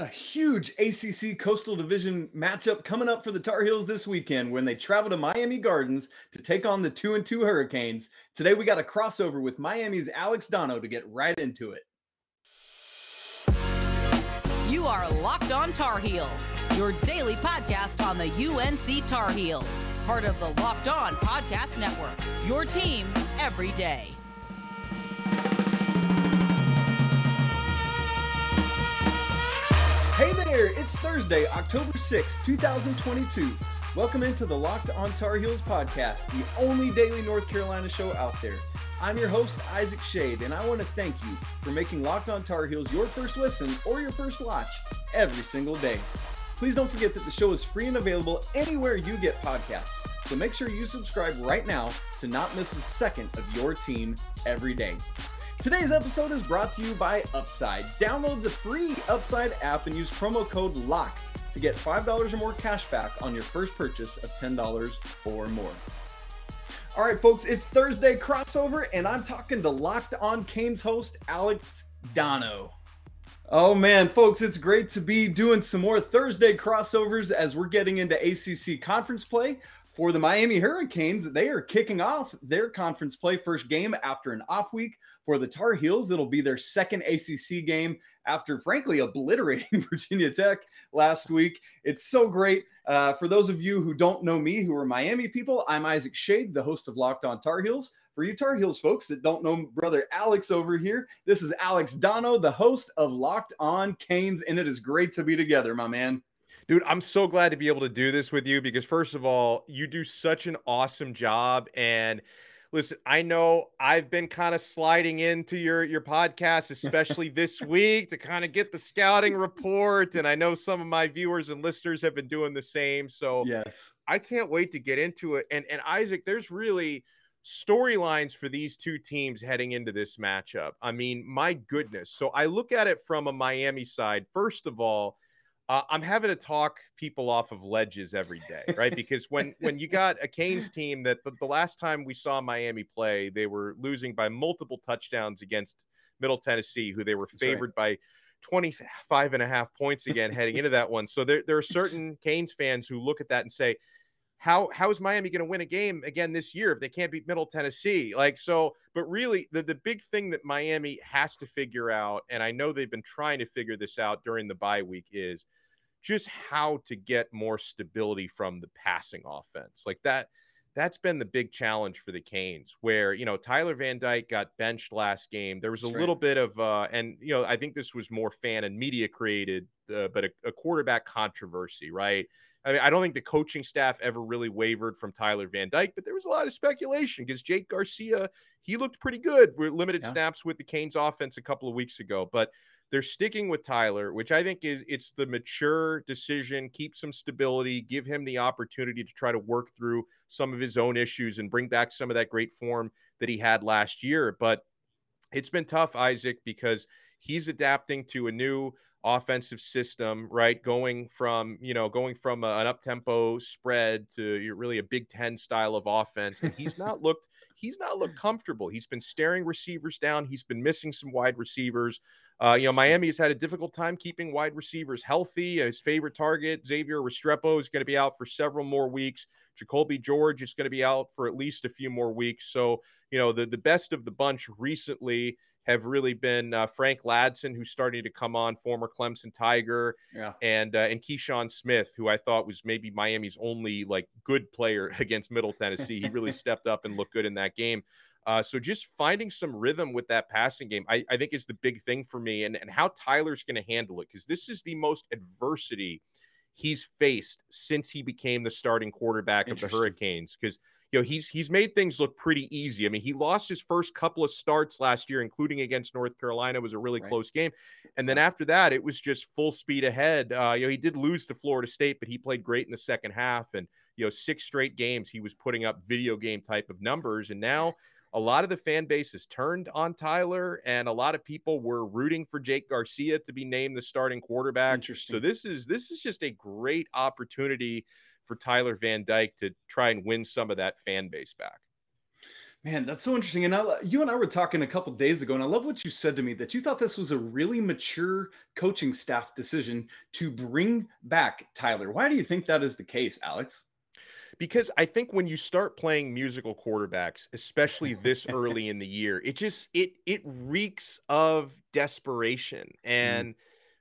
A huge ACC Coastal Division matchup coming up for the Tar Heels this weekend when they travel to Miami Gardens to take on the 2 and 2 Hurricanes. Today we got a crossover with Miami's Alex Donno to get right into it. You are Locked On Tar Heels, your daily podcast on the UNC Tar Heels, part of the Locked On Podcast Network. Your team every day. There, it's Thursday, October 6, 2022. Welcome into the Locked on Tar Heels podcast, the only daily North Carolina show out there. I'm your host, Isaac Shade, and I want to thank you for making Locked on Tar Heels your first listen or your first watch every single day. Please don't forget that the show is free and available anywhere you get podcasts. So make sure you subscribe right now to not miss a second of your team every day. Today's episode is brought to you by Upside. Download the free Upside app and use promo code LOCKED to get $5 or more cash back on your first purchase of $10 or more. All right, folks, it's Thursday crossover, and I'm talking to Locked On Canes host Alex Donno. Oh man, folks, it's great to be doing some more Thursday crossovers as we're getting into ACC conference play for the Miami Hurricanes. They are kicking off their conference play first game after an off week. For the Tar Heels, it'll be their second ACC game after, frankly, obliterating Virginia Tech last week. It's so great. Uh, for those of you who don't know me, who are Miami people, I'm Isaac Shade, the host of Locked On Tar Heels. For you Tar Heels folks that don't know brother Alex over here, this is Alex Donno, the host of Locked On Canes, and it is great to be together, my man. Dude, I'm so glad to be able to do this with you because, first of all, you do such an awesome job. And listen, I know I've been kind of sliding into your your podcast, especially this week, to kind of get the scouting report. And I know some of my viewers and listeners have been doing the same. So yes, I can't wait to get into it. And and Isaac, there's really storylines for these two teams heading into this matchup. I mean, my goodness. So I look at it from a Miami side. First of all uh, I'm having to talk people off of ledges every day, right? Because when when you got a Canes team that the, the, last time we saw Miami play, they were losing by multiple touchdowns against Middle Tennessee, who they were favored right. by 25 and a half points again heading into that one. So there, there are certain Canes fans who look at that and say, how how is Miami going to win a game again this year if they can't beat Middle Tennessee? Like so, but really the the big thing that Miami has to figure out, and I know they've been trying to figure this out during the bye week, is just how to get more stability from the passing offense. Like that, that's been the big challenge for the Canes, where, you know, Tyler Van Dyke got benched last game. There was a little bit of, uh, and, you know, I think this was more fan and media created, uh, but a, a quarterback controversy, right? I mean, I don't think the coaching staff ever really wavered from Tyler Van Dyke, but there was a lot of speculation because Jake Garcia, he looked pretty good with limited yeah. snaps with the Canes offense a couple of weeks ago. But they're sticking with Tyler, which I think is it's the mature decision, keep some stability, give him the opportunity to try to work through some of his own issues and bring back some of that great form that he had last year. But it's been tough, Isaac, because he's adapting to a new offensive system, right? Going from, you know, going from a, an up tempo spread to really a Big Ten style of offense. And he's not looked, he's not looked comfortable. He's been staring receivers down. He's been missing some wide receivers. Uh, you know, Miami has had a difficult time keeping wide receivers healthy. His favorite target, Xavier Restrepo, is going to be out for several more weeks. Jacoby George is going to be out for at least a few more weeks. So, you know, the, the best of the bunch recently have really been uh, Frank Ladson, who's starting to come on, former Clemson Tiger, yeah. and uh, and Keyshawn Smith, who I thought was maybe Miami's only like good player against Middle Tennessee. He really stepped up and looked good in that game. Uh, so just finding some rhythm with that passing game, I, I think is the big thing for me, and and how Tyler's going to handle it because this is the most adversity he's faced since he became the starting quarterback of the Hurricanes because you know he's he's made things look pretty easy. I mean, he lost his first couple of starts last year, including against North Carolina, it was a really right. close game, and then after that, it was just full speed ahead. Uh, you know, he did lose to Florida State, but he played great in the second half, and you know, six straight games he was putting up video game type of numbers, and now a lot of the fan base has turned on Tyler, and a lot of people were rooting for Jake Garcia to be named the starting quarterback. So this is this is just a great opportunity for Tyler Van Dyke to try and win some of that fan base back. Man, that's so interesting. And I, you and I were talking a couple days ago, and I love what you said to me that you thought this was a really mature coaching staff decision to bring back Tyler. Why do you think that is the case, Alex? Because I think when you start playing musical quarterbacks, especially this early in the year, it just it it reeks of desperation mm. and. Mm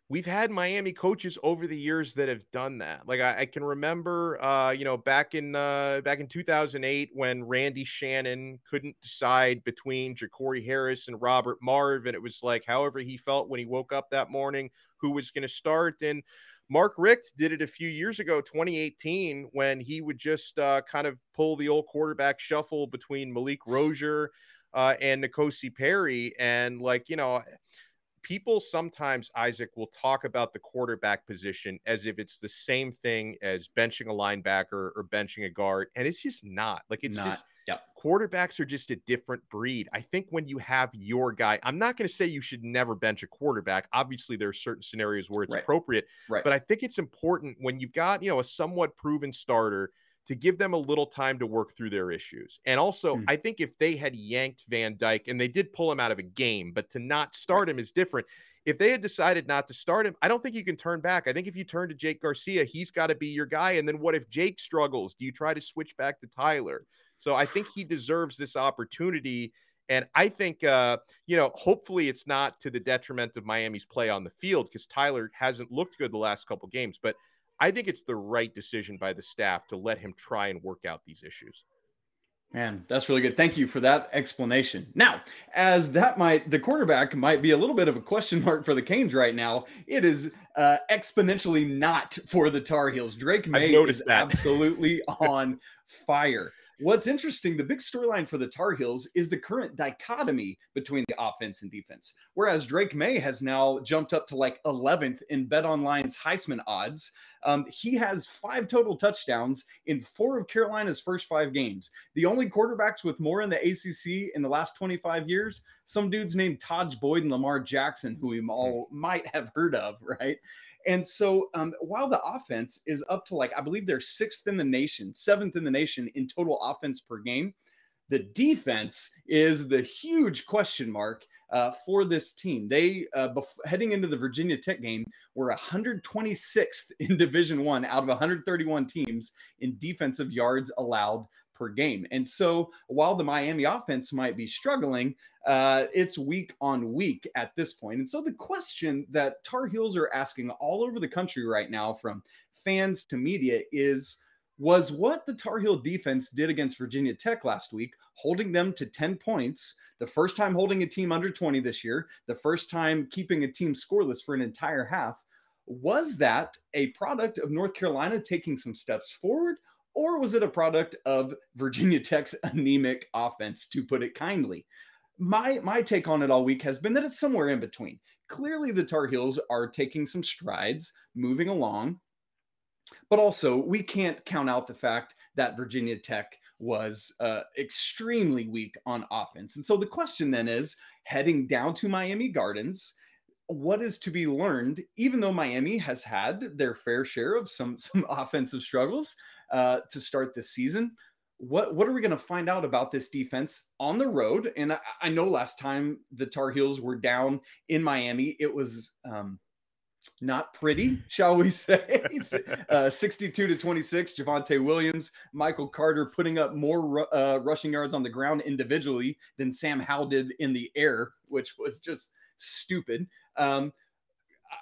we've had Miami coaches over the years that have done that. Like I, I can remember, uh, you know, back in uh, back in 2008 when Randy Shannon couldn't decide between Jacory Harris and Robert Marve, and it was like however he felt when he woke up that morning, who was going to start. And Mark Richt did it a few years ago, 2018, when he would just uh, kind of pull the old quarterback shuffle between Malik Rosier uh, and N'Kosi Perry, and like you know people sometimes, Isaac, will talk about the quarterback position as if it's the same thing as benching a linebacker or benching a guard. And it's just not. Like it's not. just yep. quarterbacks are just a different breed. I think when you have your guy, I'm not going to say you should never bench a quarterback. Obviously, there are certain scenarios where it's right. appropriate. Right. But I think it's important when you've got, you know, a somewhat proven starter to give them a little time to work through their issues. And also, mm. I think if they had yanked Van Dyke and they did pull him out of a game, but to not start him is different. If they had decided not to start him, I don't think you can turn back. I think if you turn to Jake Garcia, he's got to be your guy. And then what if Jake struggles? Do you try to switch back to Tyler? So I think he deserves this opportunity. And I think, uh, you know, hopefully it's not to the detriment of Miami's play on the field because Tyler hasn't looked good the last couple games. But I think it's the right decision by the staff to let him try and work out these issues. Man, that's really good. Thank you for that explanation. Now, as that might, the quarterback might be a little bit of a question mark for the Canes right now. It is uh, exponentially not for the Tar Heels. Drake Maye is that. absolutely on fire. What's interesting, the big storyline for the Tar Heels is the current dichotomy between the offense and defense. Whereas Drake Maye has now jumped up to like 11th in Bet Online's Heisman odds. Um, he has five total touchdowns in four of Carolina's first five games. The only quarterbacks with more in the ACC in the last 25 years, some dudes named Tajh Boyd and Lamar Jackson, who we all might have heard of, right? And so um, while the offense is up to like, I believe they're sixth in the nation, seventh in the nation in total offense per game, the defense is the huge question mark uh, for this team. They uh, bef- heading into the Virginia Tech game were 126th in Division One out of 131 teams in defensive yards allowed per game. And so while the Miami offense might be struggling, uh, it's week on week at this point. And so the question that Tar Heels are asking all over the country right now, from fans to media, is was what the Tar Heel defense did against Virginia Tech last week, holding them to 10 points, the first time holding a team under 20 this year, the first time keeping a team scoreless for an entire half. Was that a product of North Carolina taking some steps forward, or was it a product of Virginia Tech's anemic offense, to put it kindly? My my take on it all week has been that it's somewhere in between. Clearly, the Tar Heels are taking some strides, moving along, but also we can't count out the fact that Virginia Tech was uh, extremely weak on offense. And so the question then is, heading down to Miami Gardens, what is to be learned even though miami has had their fair share of some some offensive struggles uh, to start this season. What what are we going to find out about this defense on the road? And I, I, know last time the Tar Heels were down in Miami, it was um, not pretty, shall we say? uh, 62 to 26. Javonte Williams, Michael Carter putting up more uh, rushing yards on the ground individually than Sam Howell did in the air, which was just stupid. Um,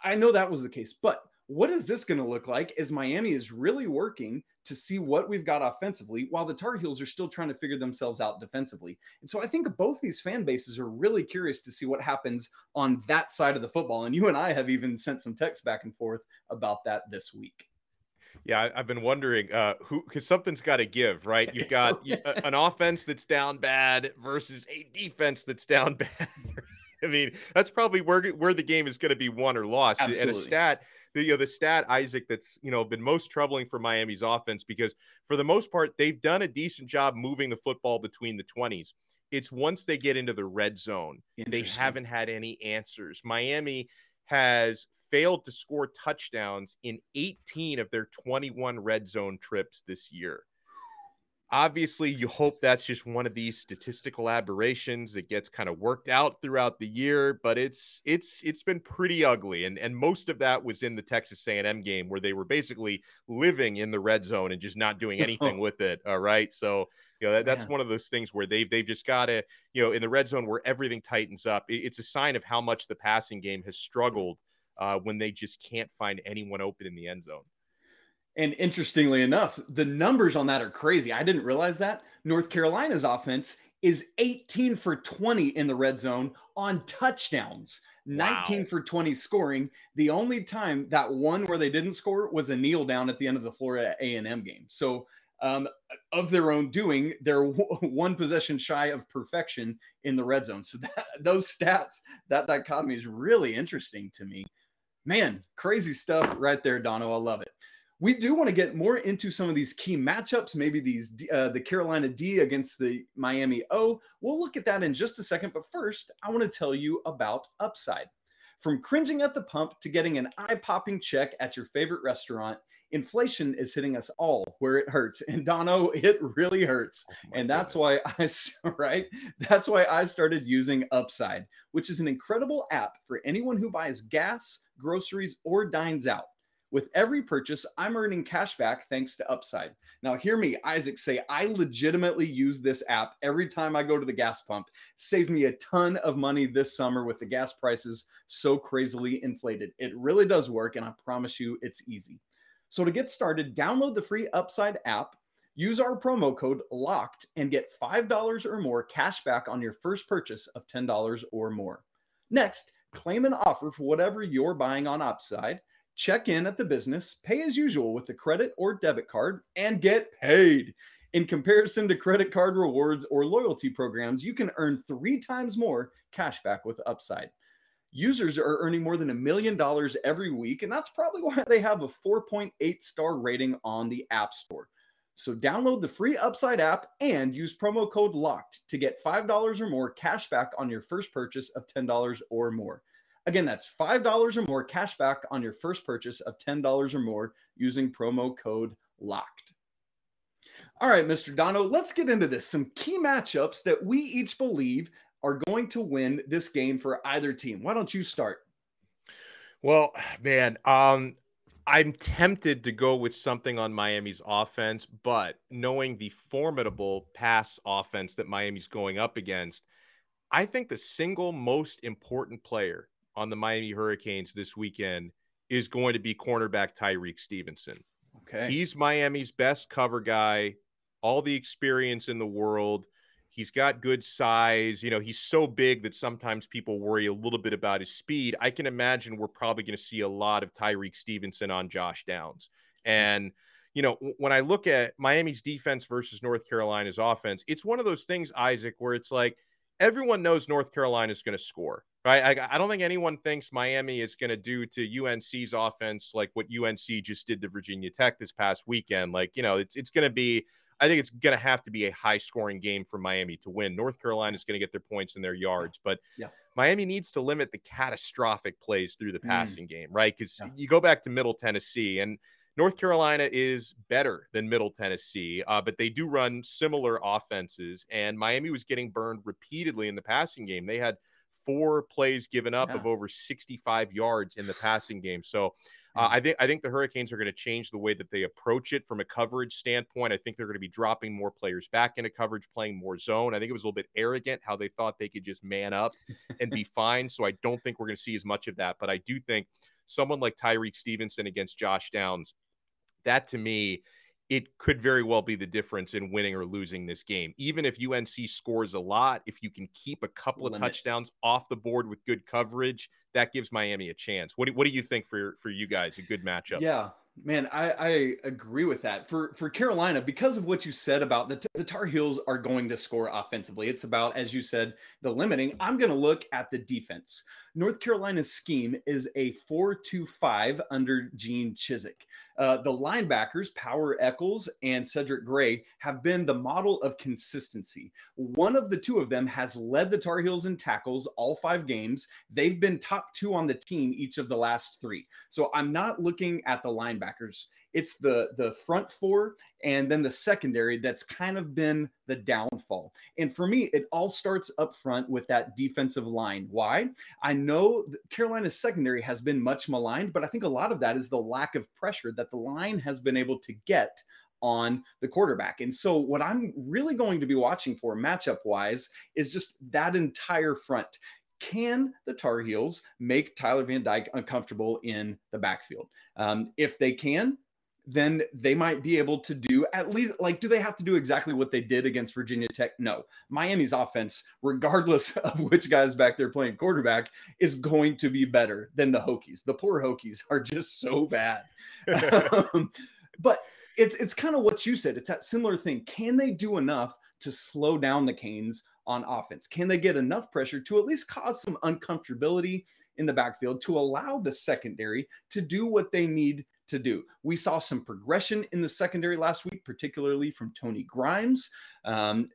I know that was the case, but what is this going to look like as Miami is really working to see what we've got offensively while the Tar Heels are still trying to figure themselves out defensively. And so I think both these fan bases are really curious to see what happens on that side of the football. And you and I have even sent some texts back and forth about that this week. Yeah, I've been wondering uh, who because something's got to give, right? You've got an offense that's down bad versus a defense that's down bad. I mean, that's probably where where the game is going to be won or lost. Absolutely. And a stat the you know the stat Isaac that's you know been most troubling for Miami's offense because for the most part they've done a decent job moving the football between the 20s. It's once they get into the red zone, they haven't had any answers. Miami has failed to score touchdowns in 18 of their 21 red zone trips this year. Obviously you hope that's just one of these statistical aberrations that gets kind of worked out throughout the year but it's it's it's been pretty ugly and and most of that was in the Texas A&M game where they were basically living in the red zone and just not doing anything with it all right? So you know that, that's one of those things where they've they've just got to you know in the red zone where everything tightens up it, it's a sign of how much the passing game has struggled uh, when they just can't find anyone open in the end zone and interestingly enough, the numbers on that are crazy. I didn't realize that. North Carolina's offense is 18 for 20 in the red zone on touchdowns, wow. 19 for 20 scoring. The only time that one where they didn't score was a kneel down at the end of the Florida A&M game. So um, of their own doing, they're one possession shy of perfection in the red zone. So that, those stats, that dichotomy is really interesting to me. Man, crazy stuff right there, Donno. I love it we do want to get more into some of these key matchups, maybe these uh, the Carolina D against the Miami O. We'll look at that in just a second, but first, I want to tell you about Upside. From cringing at the pump to getting an eye-popping check at your favorite restaurant, inflation is hitting us all where it hurts. And Donno, it really hurts. Oh and that's goodness. why I right? That's why I started using Upside, which is an incredible app for anyone who buys gas, groceries, or dines out. With every purchase, I'm earning cash back thanks to Upside. Now, hear me, Isaac, say I legitimately use this app every time I go to the gas pump. Saved me a ton of money this summer with the gas prices so crazily inflated. It really does work, and I promise you it's easy. So, to get started, download the free Upside app, use our promo code LOCKED, and get $5 or more cash back on your first purchase of $10 or more. Next, claim an offer for whatever you're buying on Upside check in at the business, pay as usual with the credit or debit card, and get paid. In comparison to credit card rewards or loyalty programs, you can earn three times more cash back with Upside. Users are earning more than a million dollars every week, and that's probably why they have a 4.8 star rating on the App Store. So download the free Upside app and use promo code LOCKED to get $5 or more cash back on your first purchase of $10 or more. Again, that's $5 or more cash back on your first purchase of $10 or more using promo code LOCKED. All right, Mr. Donno, let's get into this. Some key matchups that we each believe are going to win this game for either team. Why don't you start? Well, man, um, I'm tempted to go with something on Miami's offense, but knowing the formidable pass offense that Miami's going up against, I think the single most important player on the Miami Hurricanes this weekend is going to be cornerback Tyrique Stevenson. Okay. He's Miami's best cover guy, all the experience in the world. He's got good size. You know, he's so big that sometimes people worry a little bit about his speed. I can imagine we're probably going to see a lot of Tyrique Stevenson on Josh Downs. And, you know, when I look at Miami's defense versus North Carolina's offense, it's one of those things, Isaac, where it's like everyone knows North Carolina is going to score right? I, I don't think anyone thinks Miami is going to do to UNC's offense like what UNC just did to Virginia Tech this past weekend. Like, you know, it's it's going to be. I think it's going to have to be a high scoring game for Miami to win. North Carolina is going to get their points in their yards, but yeah. Miami needs to limit the catastrophic plays through the mm. passing mm. game, right? Because yeah. you go back to Middle Tennessee and North Carolina is better than Middle Tennessee, uh, but they do run similar offenses. And Miami was getting burned repeatedly in the passing game. They had four plays given up yeah. of over 65 yards in the passing game. So uh, I think I think the Hurricanes are going to change the way that they approach it from a coverage standpoint. I think they're going to be dropping more players back into coverage, playing more zone. I think it was a little bit arrogant how they thought they could just man up and be fine. So I don't think we're going to see as much of that. But I do think someone like Tyrique Stevenson against Josh Downs, that to me it could very well be the difference in winning or losing this game. Even if UNC scores a lot, if you can keep a couple Limit. of touchdowns off the board with good coverage, that gives Miami a chance. What do, what do you think for for you guys? A good matchup? Yeah, man, I, I agree with that. For for Carolina, because of what you said about the the Tar Heels are going to score offensively. It's about, as you said, the limiting. I'm going to look at the defense. North Carolina's scheme is a 4 2 5 under Gene Chizik. Uh, the linebackers, Power Echols and Cedric Gray, have been the model of consistency. One of the two of them has led the Tar Heels in tackles all five games. They've been top two on the team each of the last three. So I'm not looking at the linebackers it's the the front four and then the secondary that's kind of been the downfall. And for me, it all starts up front with that defensive line. Why? I know Carolina's secondary has been much maligned, but I think a lot of that is the lack of pressure that the line has been able to get on the quarterback. And so, what I'm really going to be watching for matchup wise is just that entire front. Can the Tar Heels make Tyler Van Dyke uncomfortable in the backfield? Um, if they can, then they might be able to do at least like do they have to do exactly what they did against Virginia Tech? No. Miami's offense, regardless of which guy's back there playing quarterback, is going to be better than the Hokies. The poor Hokies are just so bad. um, but it's it's kind of what you said. It's that similar thing. Can they do enough to slow down the Canes on offense? Can they get enough pressure to at least cause some uncomfortability in the backfield to allow the secondary to do what they need to do. We saw some progression in the secondary last week, particularly from Tony Grimes. Um,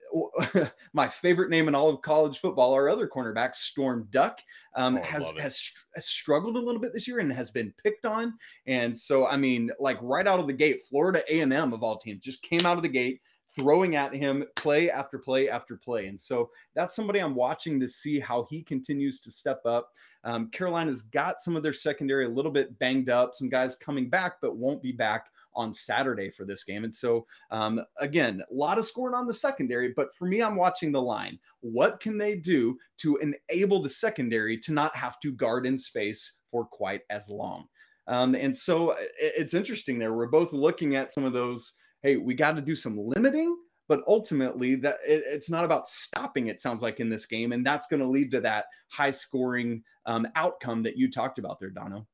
my favorite name in all of college football, our other cornerback, Storm Duck, um, oh, has, has, has struggled a little bit this year and has been picked on. And so, I mean, like right out of the gate, Florida A&M of all teams just came out of the gate throwing at him play after play after play. And so that's somebody I'm watching to see how he continues to step up. Um, Carolina's got some of their secondary a little bit banged up, some guys coming back, but won't be back on Saturday for this game. And so, um, again, a lot of scoring on the secondary, but for me, I'm watching the line. What can they do to enable the secondary to not have to guard in space for quite as long? Um, and so it's interesting there. We're both looking at some of those hey, we got to do some limiting, but ultimately that it, it's not about stopping. It sounds like in this game, and that's going to lead to that high scoring um, outcome that you talked about there, Donno.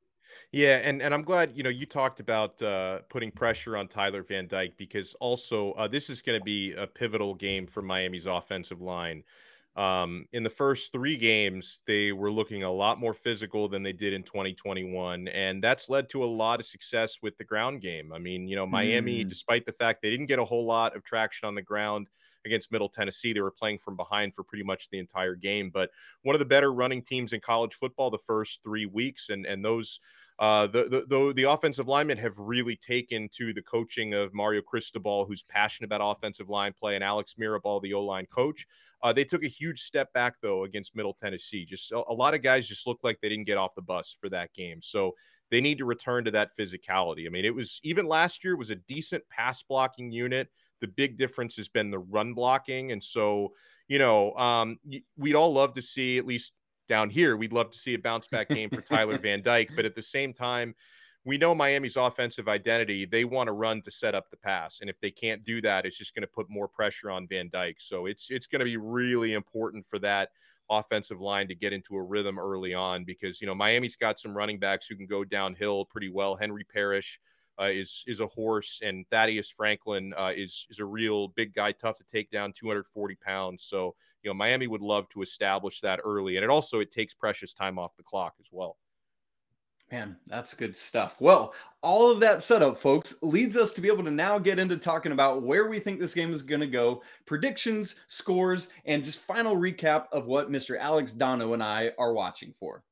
Yeah, and, and I'm glad you know you talked about uh, putting pressure on Tyler Van Dyke because also uh, this is going to be a pivotal game for Miami's offensive line. Um, in the first three games, they were looking a lot more physical than they did in 2021. And that's led to a lot of success with the ground game. I mean, you know, Miami, mm. despite the fact they didn't get a whole lot of traction on the ground against Middle Tennessee, they were playing from behind for pretty much the entire game. But one of the better running teams in college football the first three weeks. And, and those, uh, the, the, the offensive linemen have really taken to the coaching of Mario Cristobal, who's passionate about offensive line play, and Alex Mirabal, the O line coach. Uh, they took a huge step back though against Middle Tennessee. Just a, a lot of guys just looked like they didn't get off the bus for that game. So they need to return to that physicality. I mean, it was even last year was a decent pass blocking unit. The big difference has been the run blocking, and so you know, um, we'd all love to see at least down here. We'd love to see a bounce back game for Tyler Van Dyke, but at the same time, we know Miami's offensive identity. They want to run to set up the pass, and if they can't do that, it's just going to put more pressure on Van Dyke. So it's it's going to be really important for that offensive line to get into a rhythm early on because you know Miami's got some running backs who can go downhill pretty well. Henry Parrish is is a horse, and Thaddeus Franklin uh, is is a real big guy, tough to take down, 240 pounds. So you know Miami would love to establish that early, and it also it takes precious time off the clock as well. Man, that's good stuff. Well, all of that setup, folks, leads us to be able to now get into talking about where we think this game is going to go, predictions, scores, and just final recap of what Mr. Alex Donno and I are watching for.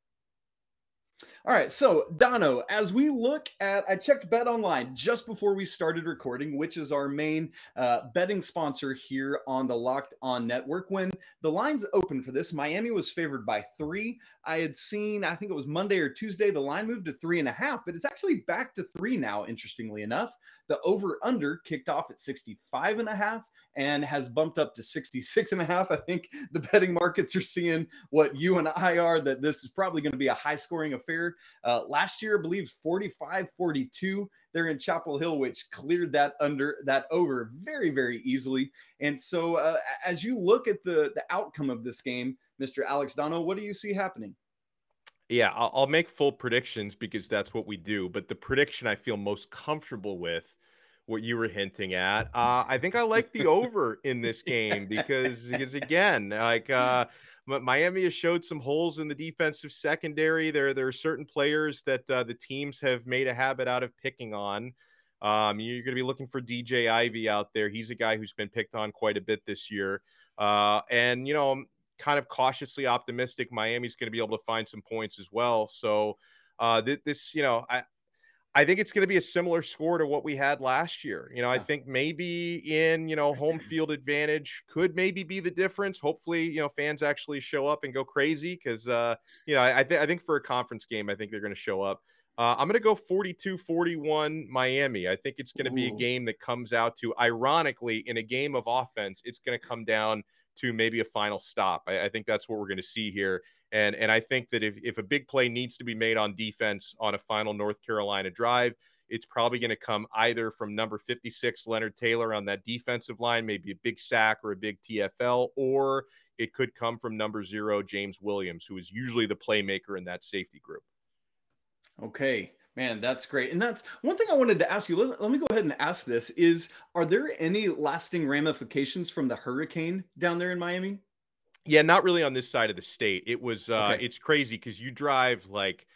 All right, so Donno, as we look at, I checked Bet Online just before we started recording, which is our main uh, betting sponsor here on the Locked On Network. When the lines open for this, Miami was favored by three. I had seen, I think it was Monday or Tuesday, the line moved to three and a half, but it's actually back to three now, interestingly enough. The over under kicked off at 65 and a half and has bumped up to 66 and a half. I think the betting markets are seeing what you and I are that this is probably going to be a high scoring affair. Uh, last year, I believe 45 42 there in Chapel Hill, which cleared that under that over very, very easily. And so, uh, as you look at the, the outcome of this game, Mr. Alex Donno, what do you see happening? Yeah, I'll, I'll make full predictions because that's what we do. But the prediction I feel most comfortable with what you were hinting at. Uh, I think I like the over in this game because, because again, like uh, Miami has showed some holes in the defensive secondary. There, there are certain players that uh, the teams have made a habit out of picking on. Um, you're going to be looking for DJ Ivey out there. He's a guy who's been picked on quite a bit this year. Uh, and, you know, I'm kind of cautiously optimistic Miami's going to be able to find some points as well. So, uh, th- this, you know, I, I think it's going to be a similar score to what we had last year. You know, I think maybe in, you know, home field advantage could maybe be the difference. Hopefully, you know, fans actually show up and go crazy because, uh, you know, I, th- I think for a conference game, I think they're going to show up. Uh, I'm going to go 42 41 Miami. I think it's going to be a game that comes out to, ironically, in a game of offense, it's going to come down to maybe a final stop. I, I think that's what we're going to see here. And, and I think that if, if a big play needs to be made on defense on a final North Carolina drive, it's probably going to come either from number 56, Leonard Taylor, on that defensive line, maybe a big sack or a big TFL, or it could come from number zero, James Williams, who is usually the playmaker in that safety group. Okay. Man, that's great. And that's one thing I wanted to ask you. Let, let, me go ahead and ask this is are there any lasting ramifications from the hurricane down there in Miami? Yeah, not really on this side of the state. It was uh okay. it's crazy cuz you drive like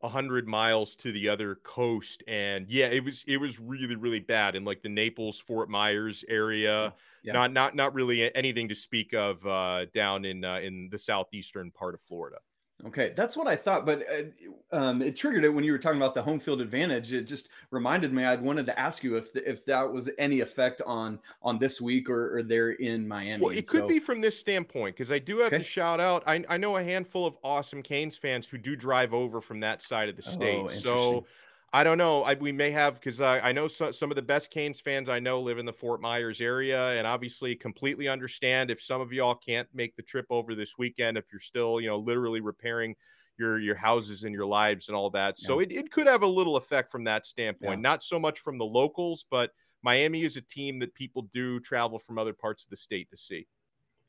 100 miles to the other coast and yeah, it was it was really really bad in like the Naples Fort Myers area. Yeah. Not not not really anything to speak of uh down in uh, in the southeastern part of Florida. Okay, that's what I thought, but uh, um, it triggered it when you were talking about the home field advantage. It just reminded me I'd wanted to ask you if the, if that was any effect on on this week or, or there in Miami. Well, it could be from this standpoint because I do have okay. to shout out. I, I know a handful of awesome Canes fans who do drive over from that side of the state. Oh, so I don't know. I, we may have because uh, I know so, some of the best Canes fans I know live in the Fort Myers area, and obviously completely understand if some of y'all can't make the trip over this weekend. If you're still, you know, literally repairing your your houses and your lives and all that, yeah. so it, it could have a little effect from that standpoint. Yeah. Not so much from the locals, but Miami is a team that people do travel from other parts of the state to see.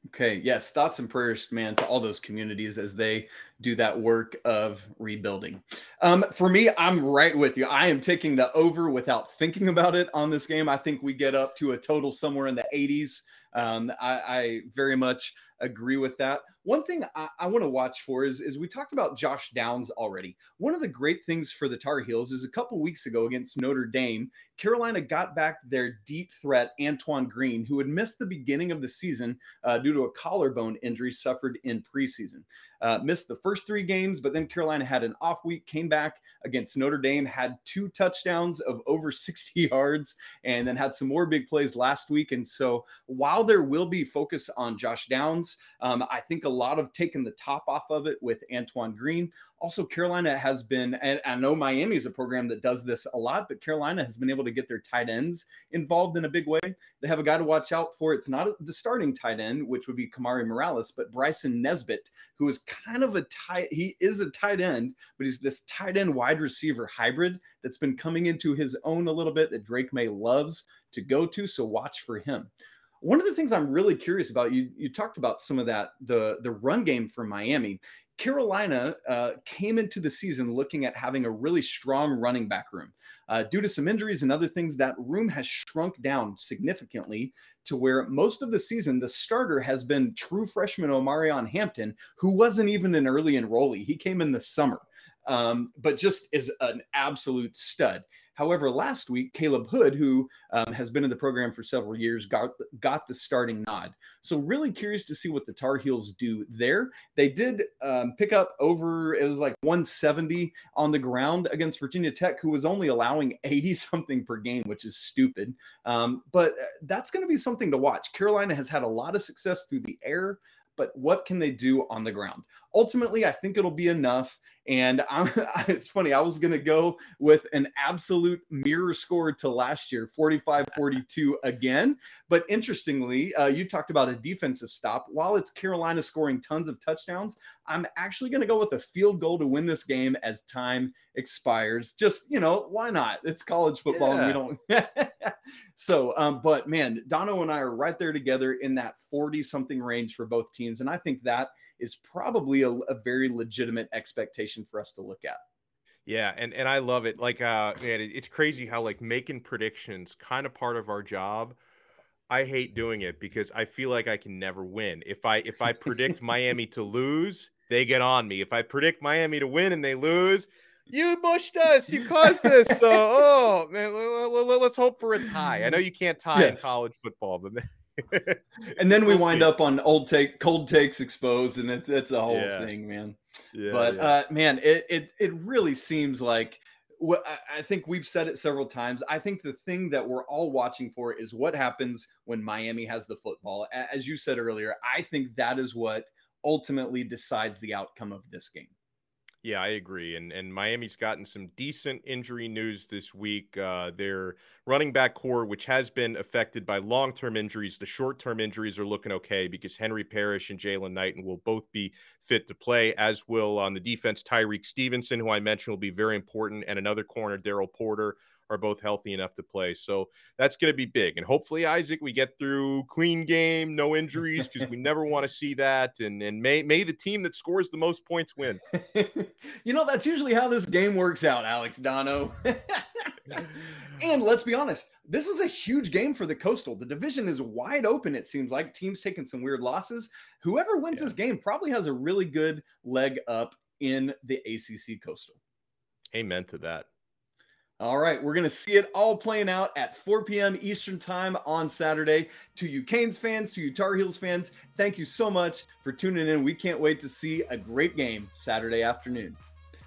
Okay. Yes. Thoughts and prayers, man, to all those communities as they do that work of rebuilding. Um, for me, I'm right with you. I am taking the over without thinking about it on this game. I think we get up to a total somewhere in the 80s. Um, I, I very much agree with that. One thing I, I want to watch for is, is we talked about Josh Downs already. One of the great things for the Tar Heels is a couple weeks ago against Notre Dame, Carolina got back their deep threat, Antoine Green, who had missed the beginning of the season uh, due to a collarbone injury suffered in preseason. Uh, missed the first three games, but then Carolina had an off week, came back against Notre Dame, had two touchdowns of over 60 yards, and then had some more big plays last week. And so while there will be focus on Josh Downs, um, I think a lot of taking the top off of it with Antoine Green. Also, Carolina has been, and I know Miami is a program that does this a lot, but Carolina has been able to get their tight ends involved in a big way. They have a guy to watch out for. It's not the starting tight end, which would be Kamari Morales, but Bryson Nesbitt, who is kind of a tight, he is a tight end, but he's this tight end wide receiver hybrid that's been coming into his own a little bit that Drake Maye loves to go to. So watch for him. One of the things I'm really curious about, you you talked about some of that, the the run game for Miami. Carolina uh, came into the season looking at having a really strong running back room. Uh, due to some injuries and other things, that room has shrunk down significantly to where most of the season, the starter has been true freshman Omarion Hampton, who wasn't even an early enrollee. He came in the summer, um, but just is an absolute stud. However, last week, Caleb Hood, who um, has been in the program for several years, got, got the starting nod. So, really curious to see what the Tar Heels do there. They did um, pick up over, it was like 170 on the ground against Virginia Tech, who was only allowing 80 something per game, which is stupid. Um, but uh, that's going to be something to watch. Carolina has had a lot of success through the air but what can they do on the ground? Ultimately, I think it'll be enough. And I'm, it's funny, I was going to go with an absolute mirror score to last year, 45 42 again. But interestingly, uh, you talked about a defensive stop. While it's Carolina scoring tons of touchdowns, I'm actually going to go with a field goal to win this game as time expires. Just, you know, why not? It's college football yeah. and we don't. so, um, but man, Donno and I are right there together in that 40 something range for both teams. And I think that is probably a, a very legitimate expectation for us to look at. Yeah, and and I love it. Like, uh, man, it's crazy how like making predictions kind of part of our job. I hate doing it because I feel like I can never win. If I if I predict Miami to lose, they get on me. If I predict Miami to win and they lose, you mushed us. You caused this. So, oh man, let's hope for a tie. I know you can't tie yes. in college football, but. and then we we'll wind see. up on old take, cold takes exposed, and it's it's a whole yeah. thing, man. Yeah, but yeah. uh, man, it it it really seems like what I think we've said it several times. I think the thing that we're all watching for is what happens when Miami has the football. As you said earlier, I think that is what ultimately decides the outcome of this game. Yeah, I agree. And and Miami's gotten some decent injury news this week. Uh, their running back core, which has been affected by long term injuries, the short term injuries are looking okay because Henry Parrish and Jaylan Knighton will both be fit to play, as will on the defense Tyrique Stevenson, who I mentioned will be very important, and another corner, Daryl Porter are both healthy enough to play. So that's going to be big. And hopefully, Isaac, we get through clean game, no injuries, because we never want to see that. And and may may the team that scores the most points win. you know, that's usually how this game works out, Alex Donno. and let's be honest, this is a huge game for the Coastal. The division is wide open, it seems like. Teams taking some weird losses. Whoever wins yeah. this game probably has a really good leg up in the ACC Coastal. Amen to that. All right, we're going to see it all playing out at 4 p.m. Eastern Time on Saturday. To you Canes fans, to you Tar Heels fans, thank you so much for tuning in. We can't wait to see a great game Saturday afternoon.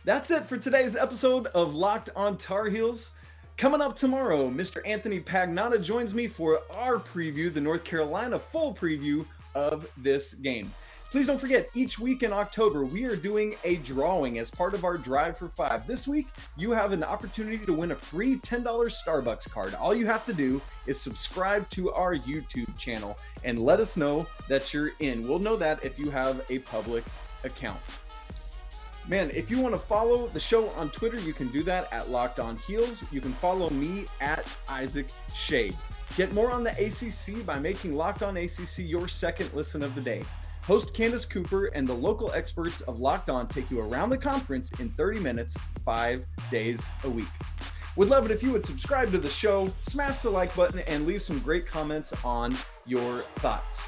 That's it for today's episode of Locked on Tar Heels. Coming up tomorrow, Mr. Anthony Pagnotta joins me for our preview, the North Carolina full preview of this game. Please don't forget, each week in October, we are doing a drawing as part of our Drive for Five. This week, you have an opportunity to win a free $10 Starbucks card. All you have to do is subscribe to our YouTube channel and let us know that you're in. We'll know that if you have a public account. Man, if you want to follow the show on Twitter, you can do that at Locked On Heels. You can follow me at Isaac Shade. Get more on the ACC by making Locked On ACC your second listen of the day. Host Candace Cooper and the local experts of Locked On take you around the conference in 30 minutes, five days a week. Would love it if you would subscribe to the show, smash the like button, and leave some great comments on your thoughts.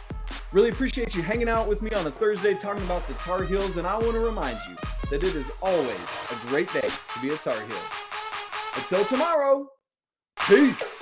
Really appreciate you hanging out with me on a Thursday talking about the Tar Heels, and I want to remind you that it is always a great day to be a Tar Heel. Until tomorrow, peace.